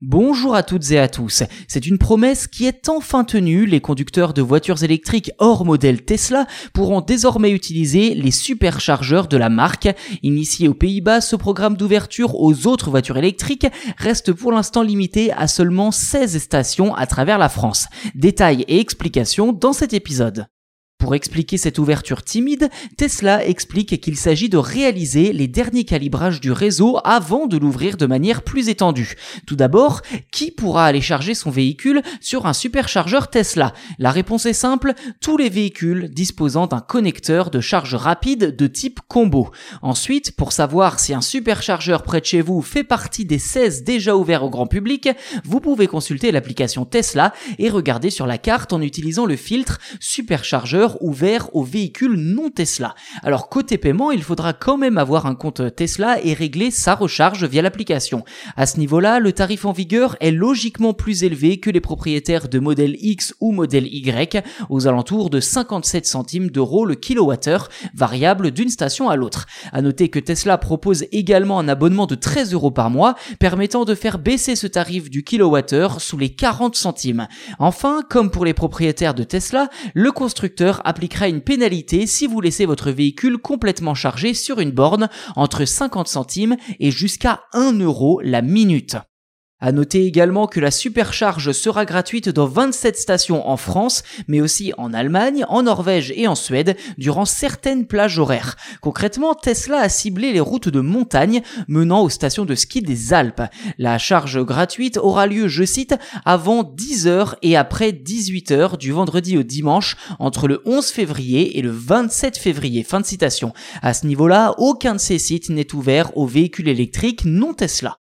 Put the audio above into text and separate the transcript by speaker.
Speaker 1: Bonjour à toutes et à tous. C'est une promesse qui est enfin tenue. Les conducteurs de voitures électriques hors modèle Tesla pourront désormais utiliser les superchargeurs de la marque. Initié aux Pays-Bas, ce programme d'ouverture aux autres voitures électriques reste pour l'instant limité à seulement 16 stations à travers la France. Détails et explications dans cet épisode. Pour expliquer cette ouverture timide, Tesla explique qu'il s'agit de réaliser les derniers calibrages du réseau avant de l'ouvrir de manière plus étendue. Tout d'abord, qui pourra aller charger son véhicule sur un superchargeur Tesla? La réponse est simple, tous les véhicules disposant d'un connecteur de charge rapide de type combo. Ensuite, pour savoir si un superchargeur près de chez vous fait partie des 16 déjà ouverts au grand public, vous pouvez consulter l'application Tesla et regarder sur la carte en utilisant le filtre superchargeur ouvert aux véhicules non Tesla. Alors côté paiement, il faudra quand même avoir un compte Tesla et régler sa recharge via l'application. À ce niveau-là, le tarif en vigueur est logiquement plus élevé que les propriétaires de modèle X ou modèle Y, aux alentours de 57 centimes d'euros le kilowattheure, variable d'une station à l'autre. À noter que Tesla propose également un abonnement de 13 euros par mois, permettant de faire baisser ce tarif du kilowattheure sous les 40 centimes. Enfin, comme pour les propriétaires de Tesla, le constructeur appliquera une pénalité si vous laissez votre véhicule complètement chargé sur une borne entre 50 centimes et jusqu'à 1 euro la minute. À noter également que la supercharge sera gratuite dans 27 stations en France, mais aussi en Allemagne, en Norvège et en Suède durant certaines plages horaires. Concrètement, Tesla a ciblé les routes de montagne menant aux stations de ski des Alpes. La charge gratuite aura lieu, je cite, avant 10h et après 18h du vendredi au dimanche entre le 11 février et le 27 février. Fin de citation. À ce niveau-là, aucun de ces sites n'est ouvert aux véhicules électriques non Tesla.